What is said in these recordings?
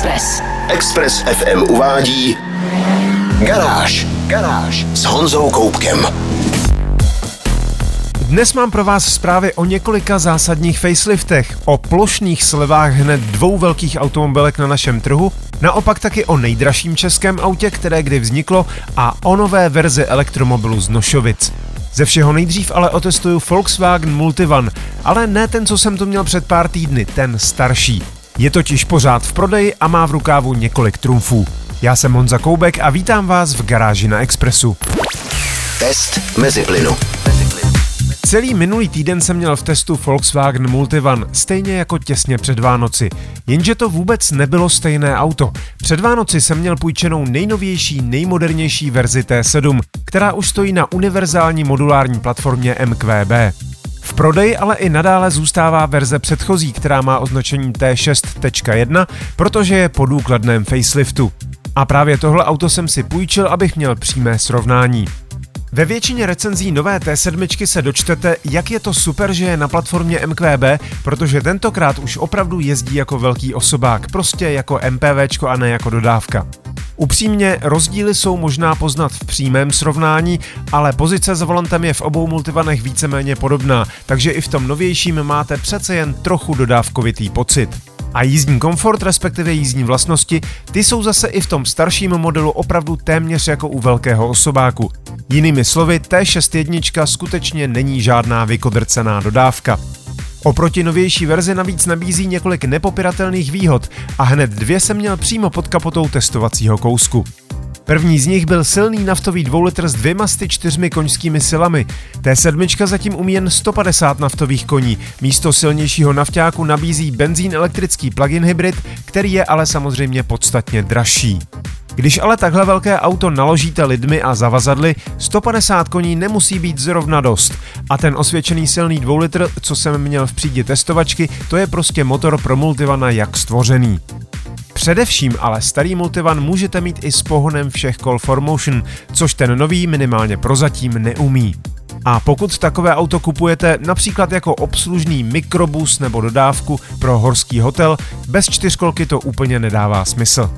Express. Express FM uvádí Garáž. Garáž s Honzou Koupkem. Dnes mám pro vás zprávy o několika zásadních faceliftech, o plošných slevách hned dvou velkých automobilek na našem trhu, naopak taky o nejdražším českém autě, které kdy vzniklo a o nové verzi elektromobilu z Nošovic. Ze všeho nejdřív ale otestuju Volkswagen Multivan, ale ne ten, co jsem tu měl před pár týdny, ten starší. Je totiž pořád v prodeji a má v rukávu několik trumfů. Já jsem Honza Koubek a vítám vás v garáži na Expressu. Test mezi plynu. Celý minulý týden jsem měl v testu Volkswagen Multivan, stejně jako těsně před Vánoci. Jenže to vůbec nebylo stejné auto. Před Vánoci jsem měl půjčenou nejnovější, nejmodernější verzi T7, která už stojí na univerzální modulární platformě MQB. V prodeji ale i nadále zůstává verze předchozí, která má označení T6.1, protože je po důkladném faceliftu. A právě tohle auto jsem si půjčil, abych měl přímé srovnání. Ve většině recenzí nové T7 se dočtete, jak je to super, že je na platformě MQB, protože tentokrát už opravdu jezdí jako velký osobák, prostě jako MPVčko a ne jako dodávka. Upřímně, rozdíly jsou možná poznat v přímém srovnání, ale pozice za volantem je v obou multivanech víceméně podobná, takže i v tom novějším máte přece jen trochu dodávkovitý pocit. A jízdní komfort, respektive jízdní vlastnosti, ty jsou zase i v tom starším modelu opravdu téměř jako u velkého osobáku. Jinými slovy, T61 skutečně není žádná vykodrcená dodávka. Oproti novější verzi navíc nabízí několik nepopiratelných výhod a hned dvě jsem měl přímo pod kapotou testovacího kousku. První z nich byl silný naftový dvoulitr s dvěma sty čtyřmi koňskými silami. T7 zatím umí jen 150 naftových koní. Místo silnějšího nafťáku nabízí benzín elektrický plug-in hybrid, který je ale samozřejmě podstatně dražší. Když ale takhle velké auto naložíte lidmi a zavazadly, 150 koní nemusí být zrovna dost. A ten osvědčený silný 2 litr, co jsem měl v přídi testovačky, to je prostě motor pro multivana jak stvořený. Především ale starý multivan můžete mít i s pohonem všech kol 4Motion, což ten nový minimálně prozatím neumí. A pokud takové auto kupujete například jako obslužný mikrobus nebo dodávku pro horský hotel, bez čtyřkolky to úplně nedává smysl.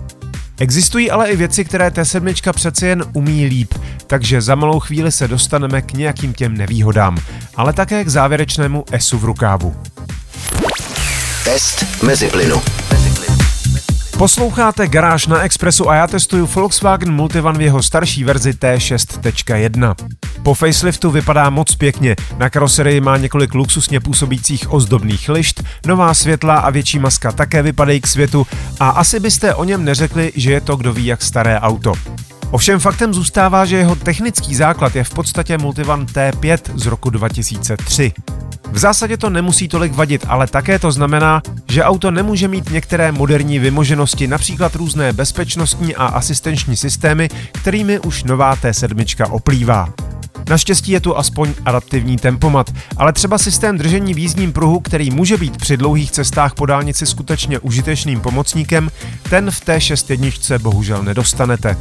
Existují ale i věci, které T7 přece jen umí líp, takže za malou chvíli se dostaneme k nějakým těm nevýhodám, ale také k závěrečnému ESu v rukávu. Test mezi plynu. Posloucháte Garáž na Expressu a já testuju Volkswagen Multivan v jeho starší verzi T6.1. Po faceliftu vypadá moc pěkně, na karoserii má několik luxusně působících ozdobných lišt, nová světla a větší maska také vypadají k světu a asi byste o něm neřekli, že je to kdo ví jak staré auto. Ovšem faktem zůstává, že jeho technický základ je v podstatě Multivan T5 z roku 2003. V zásadě to nemusí tolik vadit, ale také to znamená, že auto nemůže mít některé moderní vymoženosti, například různé bezpečnostní a asistenční systémy, kterými už nová T7 oplývá. Naštěstí je tu aspoň adaptivní tempomat, ale třeba systém držení v jízdním pruhu, který může být při dlouhých cestách po dálnici skutečně užitečným pomocníkem, ten v té 6.1 bohužel nedostanete.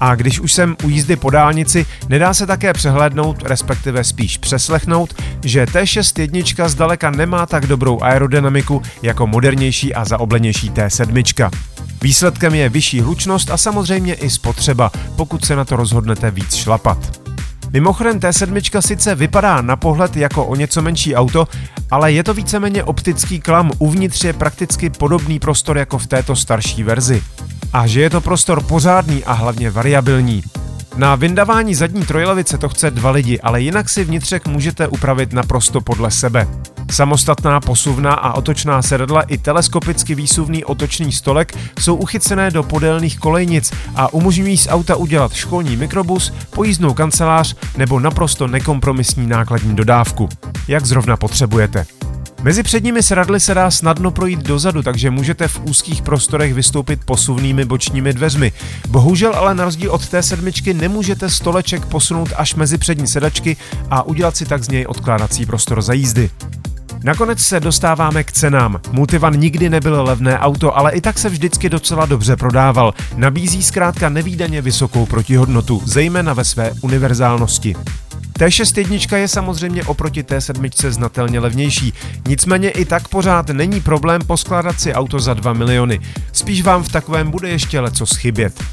A když už jsem u jízdy po dálnici, nedá se také přehlédnout, respektive spíš přeslechnout, že T6.1 zdaleka nemá tak dobrou aerodynamiku jako modernější a zaoblenější T7. Výsledkem je vyšší hlučnost a samozřejmě i spotřeba, pokud se na to rozhodnete víc šlapat. Mimochodem T7 sice vypadá na pohled jako o něco menší auto, ale je to víceméně optický klam, uvnitř je prakticky podobný prostor jako v této starší verzi. A že je to prostor pořádný a hlavně variabilní. Na vyndavání zadní trojlavice to chce dva lidi, ale jinak si vnitřek můžete upravit naprosto podle sebe. Samostatná posuvná a otočná sedadla i teleskopicky výsuvný otočný stolek jsou uchycené do podélných kolejnic a umožňují z auta udělat školní mikrobus, pojízdnou kancelář nebo naprosto nekompromisní nákladní dodávku, jak zrovna potřebujete. Mezi předními sedadly se dá snadno projít dozadu, takže můžete v úzkých prostorech vystoupit posuvnými bočními dveřmi. Bohužel ale na rozdíl od té sedmičky nemůžete stoleček posunout až mezi přední sedačky a udělat si tak z něj odkládací prostor za jízdy. Nakonec se dostáváme k cenám. Multivan nikdy nebyl levné auto, ale i tak se vždycky docela dobře prodával. Nabízí zkrátka nevýdaně vysokou protihodnotu, zejména ve své univerzálnosti. T6 je samozřejmě oproti T7 znatelně levnější, nicméně i tak pořád není problém poskládat si auto za 2 miliony. Spíš vám v takovém bude ještě leco schybět.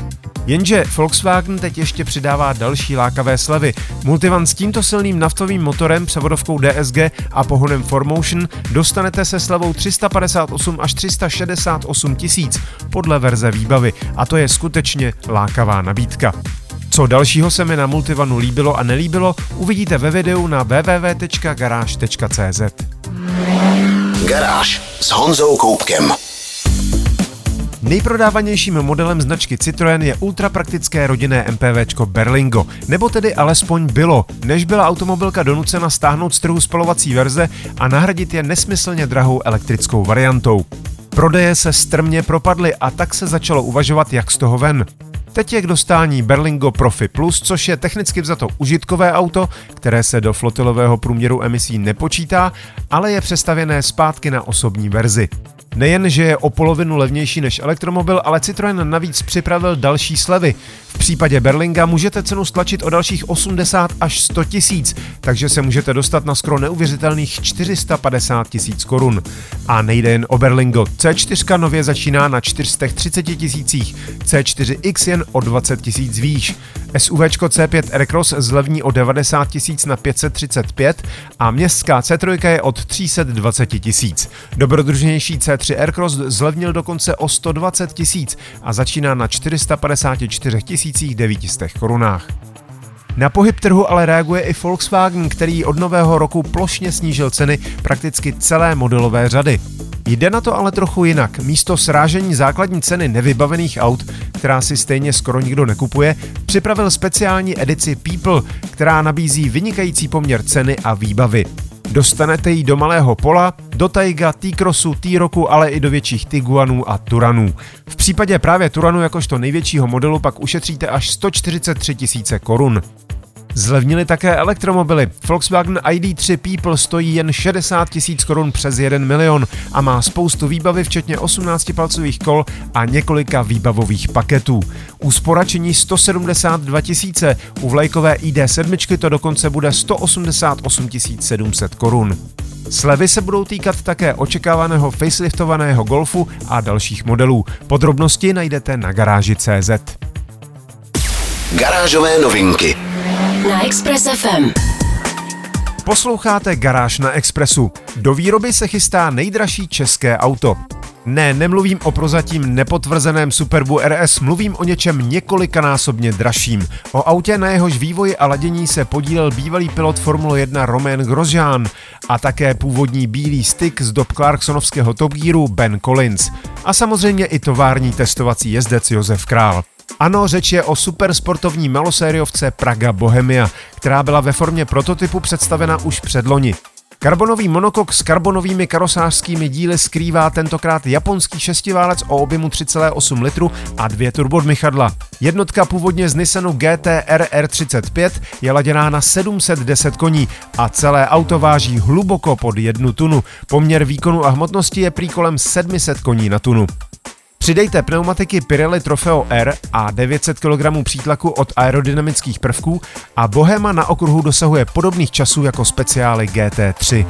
Jenže Volkswagen teď ještě přidává další lákavé slevy. Multivan s tímto silným naftovým motorem, převodovkou DSG a pohonem 4Motion dostanete se slevou 358 až 368 tisíc podle verze výbavy a to je skutečně lákavá nabídka. Co dalšího se mi na Multivanu líbilo a nelíbilo, uvidíte ve videu na www.garage.cz. Garáž s Honzou Koupkem. Nejprodávanějším modelem značky Citroën je ultrapraktické rodinné MPVčko Berlingo, nebo tedy alespoň bylo, než byla automobilka donucena stáhnout z trhu spalovací verze a nahradit je nesmyslně drahou elektrickou variantou. Prodeje se strmě propadly a tak se začalo uvažovat, jak z toho ven. Teď je k dostání Berlingo Profi Plus, což je technicky vzato užitkové auto, které se do flotilového průměru emisí nepočítá, ale je přestavěné zpátky na osobní verzi. Nejen, že je o polovinu levnější než elektromobil, ale Citroën navíc připravil další slevy. V případě Berlinga můžete cenu stlačit o dalších 80 až 100 tisíc, takže se můžete dostat na skoro neuvěřitelných 450 tisíc korun. A nejde jen o Berlingo. C4 nově začíná na 430 tisících, C4X jen o 20 tisíc výš. SUVčko C5 Aircross zlevní o 90 tisíc na 535 a městská C3 je od 320 tisíc. Dobrodružnější C3 Aircross zlevnil dokonce o 120 tisíc a začíná na 454 900 korunách. Na pohyb trhu ale reaguje i Volkswagen, který od nového roku plošně snížil ceny prakticky celé modelové řady. Jde na to ale trochu jinak. Místo srážení základní ceny nevybavených aut, která si stejně skoro nikdo nekupuje, připravil speciální edici People, která nabízí vynikající poměr ceny a výbavy. Dostanete ji do malého pola, do Taiga, T-Crossu, T-Roku, ale i do větších Tiguanů a Turanů. V případě právě Turanu jakožto největšího modelu pak ušetříte až 143 tisíce korun. Zlevnili také elektromobily. Volkswagen ID3 People stojí jen 60 tisíc korun přes 1 milion a má spoustu výbavy, včetně 18 palcových kol a několika výbavových paketů. Úspora činí 172 tisíce, u vlajkové ID7 to dokonce bude 188 700 korun. Slevy se budou týkat také očekávaného faceliftovaného Golfu a dalších modelů. Podrobnosti najdete na garáži CZ. Garážové novinky na Express FM. Posloucháte Garáž na Expressu. Do výroby se chystá nejdražší české auto. Ne, nemluvím o prozatím nepotvrzeném Superbu RS, mluvím o něčem několikanásobně dražším. O autě na jehož vývoji a ladění se podílel bývalý pilot Formule 1 Romain Grosjean a také původní bílý styk z dob Clarksonovského Top Gearu Ben Collins. A samozřejmě i tovární testovací jezdec Josef Král. Ano, řeč je o supersportovní malosériovce Praga Bohemia, která byla ve formě prototypu představena už před loni. Karbonový monokok s karbonovými karosářskými díly skrývá tentokrát japonský šestiválec o objemu 3,8 litru a dvě turbodmychadla. Jednotka původně z Nissanu GTR R35 je laděná na 710 koní a celé auto váží hluboko pod jednu tunu. Poměr výkonu a hmotnosti je prý kolem 700 koní na tunu. Přidejte pneumatiky Pirelli Trofeo R a 900 kg přítlaku od aerodynamických prvků a Bohema na okruhu dosahuje podobných časů jako speciály GT3.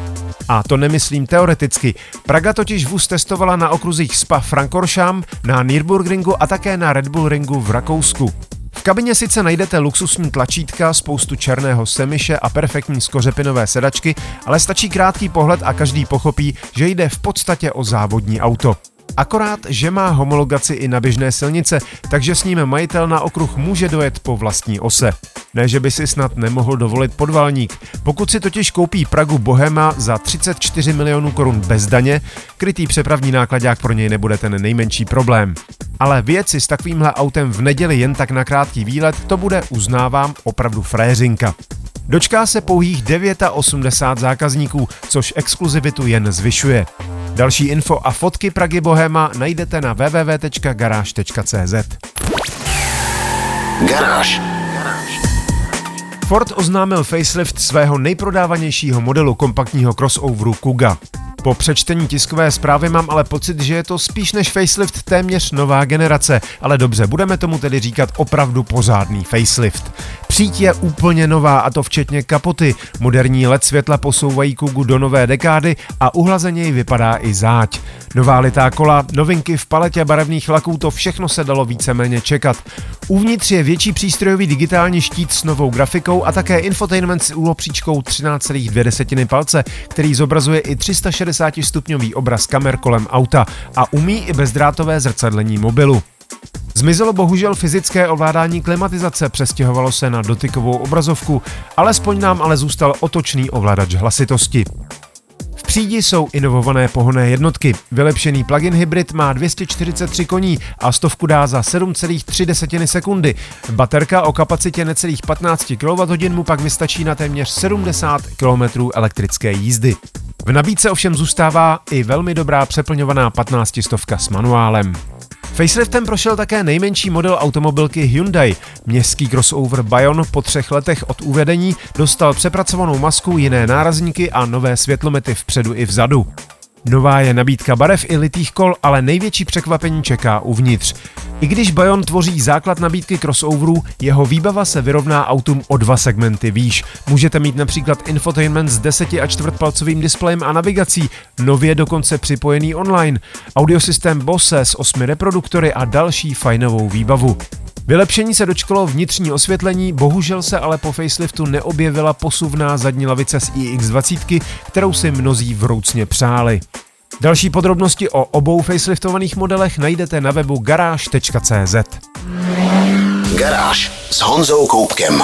A to nemyslím teoreticky. Praga totiž vůz testovala na okruzích Spa Frankorsham, na Nürburgringu a také na Red Bull Ringu v Rakousku. V kabině sice najdete luxusní tlačítka, spoustu černého semiše a perfektní skořepinové sedačky, ale stačí krátký pohled a každý pochopí, že jde v podstatě o závodní auto. Akorát, že má homologaci i na běžné silnice, takže s ním majitel na okruh může dojet po vlastní ose. Ne, že by si snad nemohl dovolit podvalník. Pokud si totiž koupí Pragu Bohema za 34 milionů korun bez daně, krytý přepravní nákladák pro něj nebude ten nejmenší problém. Ale si s takovýmhle autem v neděli jen tak na krátký výlet, to bude, uznávám, opravdu fréřinka. Dočká se pouhých 89 zákazníků, což exkluzivitu jen zvyšuje. Další info a fotky Pragy Bohema najdete na www.garage.cz. Garáž. Ford oznámil facelift svého nejprodávanějšího modelu kompaktního crossoveru Kuga. Po přečtení tiskové zprávy mám ale pocit, že je to spíš než facelift téměř nová generace, ale dobře, budeme tomu tedy říkat opravdu pořádný facelift. Přít je úplně nová a to včetně kapoty. Moderní LED světla posouvají Kugu do nové dekády a uhlazeněji vypadá i záď. Nová litá kola, novinky v paletě barevných laků, to všechno se dalo víceméně čekat. Uvnitř je větší přístrojový digitální štít s novou grafikou a také infotainment s úlopříčkou 13,2 palce, který zobrazuje i 360 stupňový obraz kamer kolem auta a umí i bezdrátové zrcadlení mobilu. Zmizelo bohužel fyzické ovládání klimatizace, přestěhovalo se na dotykovou obrazovku, alespoň nám ale zůstal otočný ovladač hlasitosti. V přídi jsou inovované pohonné jednotky. Vylepšený plug-in hybrid má 243 koní a stovku dá za 7,3 sekundy. Baterka o kapacitě necelých 15 kWh mu pak vystačí na téměř 70 km elektrické jízdy. V nabídce ovšem zůstává i velmi dobrá přeplňovaná 15 stovka s manuálem. Faceliftem prošel také nejmenší model automobilky Hyundai. Městský crossover Bayon po třech letech od uvedení dostal přepracovanou masku, jiné nárazníky a nové světlomety vpředu i vzadu. Nová je nabídka barev i litých kol, ale největší překvapení čeká uvnitř. I když Bayon tvoří základ nabídky crossoverů, jeho výbava se vyrovná autům o dva segmenty výš. Můžete mít například infotainment s 10 a čtvrtpalcovým displejem a navigací, nově dokonce připojený online, audiosystém Bose s osmi reproduktory a další fajnovou výbavu. Vylepšení se dočkalo vnitřní osvětlení, bohužel se ale po faceliftu neobjevila posuvná zadní lavice z iX20, kterou si mnozí vroucně přáli. Další podrobnosti o obou faceliftovaných modelech najdete na webu garáž.cz. Garáž s Honzou Koupkem.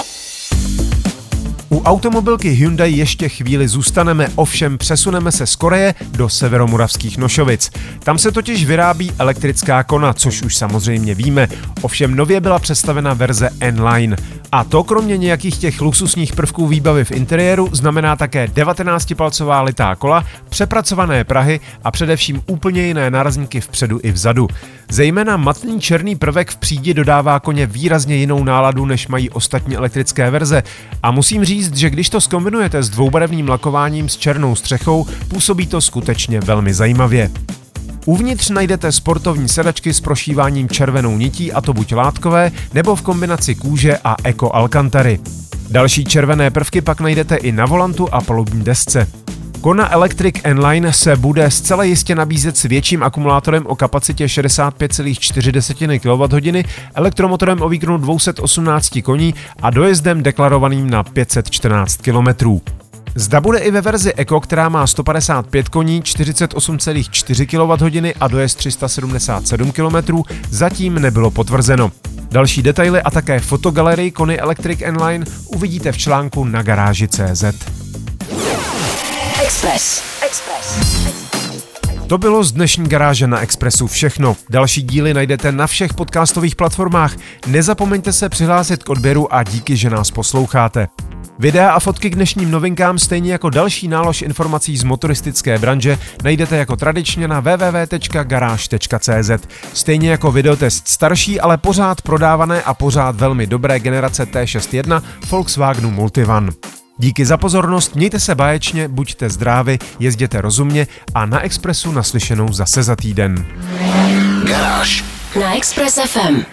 U automobilky Hyundai ještě chvíli zůstaneme, ovšem přesuneme se z Koreje do severomoravských Nošovic. Tam se totiž vyrábí elektrická kona, což už samozřejmě víme, ovšem nově byla představena verze N-Line. A to kromě nějakých těch luxusních prvků výbavy v interiéru znamená také 19-palcová litá kola, přepracované Prahy a především úplně jiné nárazníky vpředu i vzadu. Zejména matný černý prvek v přídi dodává koně výrazně jinou náladu, než mají ostatní elektrické verze. A musím říct, že když to skombinujete s dvoubarevným lakováním s černou střechou, působí to skutečně velmi zajímavě. Uvnitř najdete sportovní sedačky s prošíváním červenou nití a to buď látkové, nebo v kombinaci kůže a Eco Alcantary. Další červené prvky pak najdete i na volantu a palubní desce. Kona Electric N-Line se bude zcela jistě nabízet s větším akumulátorem o kapacitě 65,4 kWh, elektromotorem o výkonu 218 koní a dojezdem deklarovaným na 514 km. Zda bude i ve verzi Eco, která má 155 koní, 48,4 kWh a dojezd 377 km, zatím nebylo potvrzeno. Další detaily a také fotogalerii Kony Electric N-Line uvidíte v článku na garáži.cz. Express. Express. To bylo z dnešní garáže na Expressu všechno. Další díly najdete na všech podcastových platformách. Nezapomeňte se přihlásit k odběru a díky, že nás posloucháte. Videa a fotky k dnešním novinkám, stejně jako další nálož informací z motoristické branže, najdete jako tradičně na www.garage.cz. Stejně jako videotest starší, ale pořád prodávané a pořád velmi dobré generace T61 Volkswagenu Multivan. Díky za pozornost, mějte se báječně, buďte zdraví, jezděte rozumně a na Expressu naslyšenou zase za týden. Garáž. Na Express FM.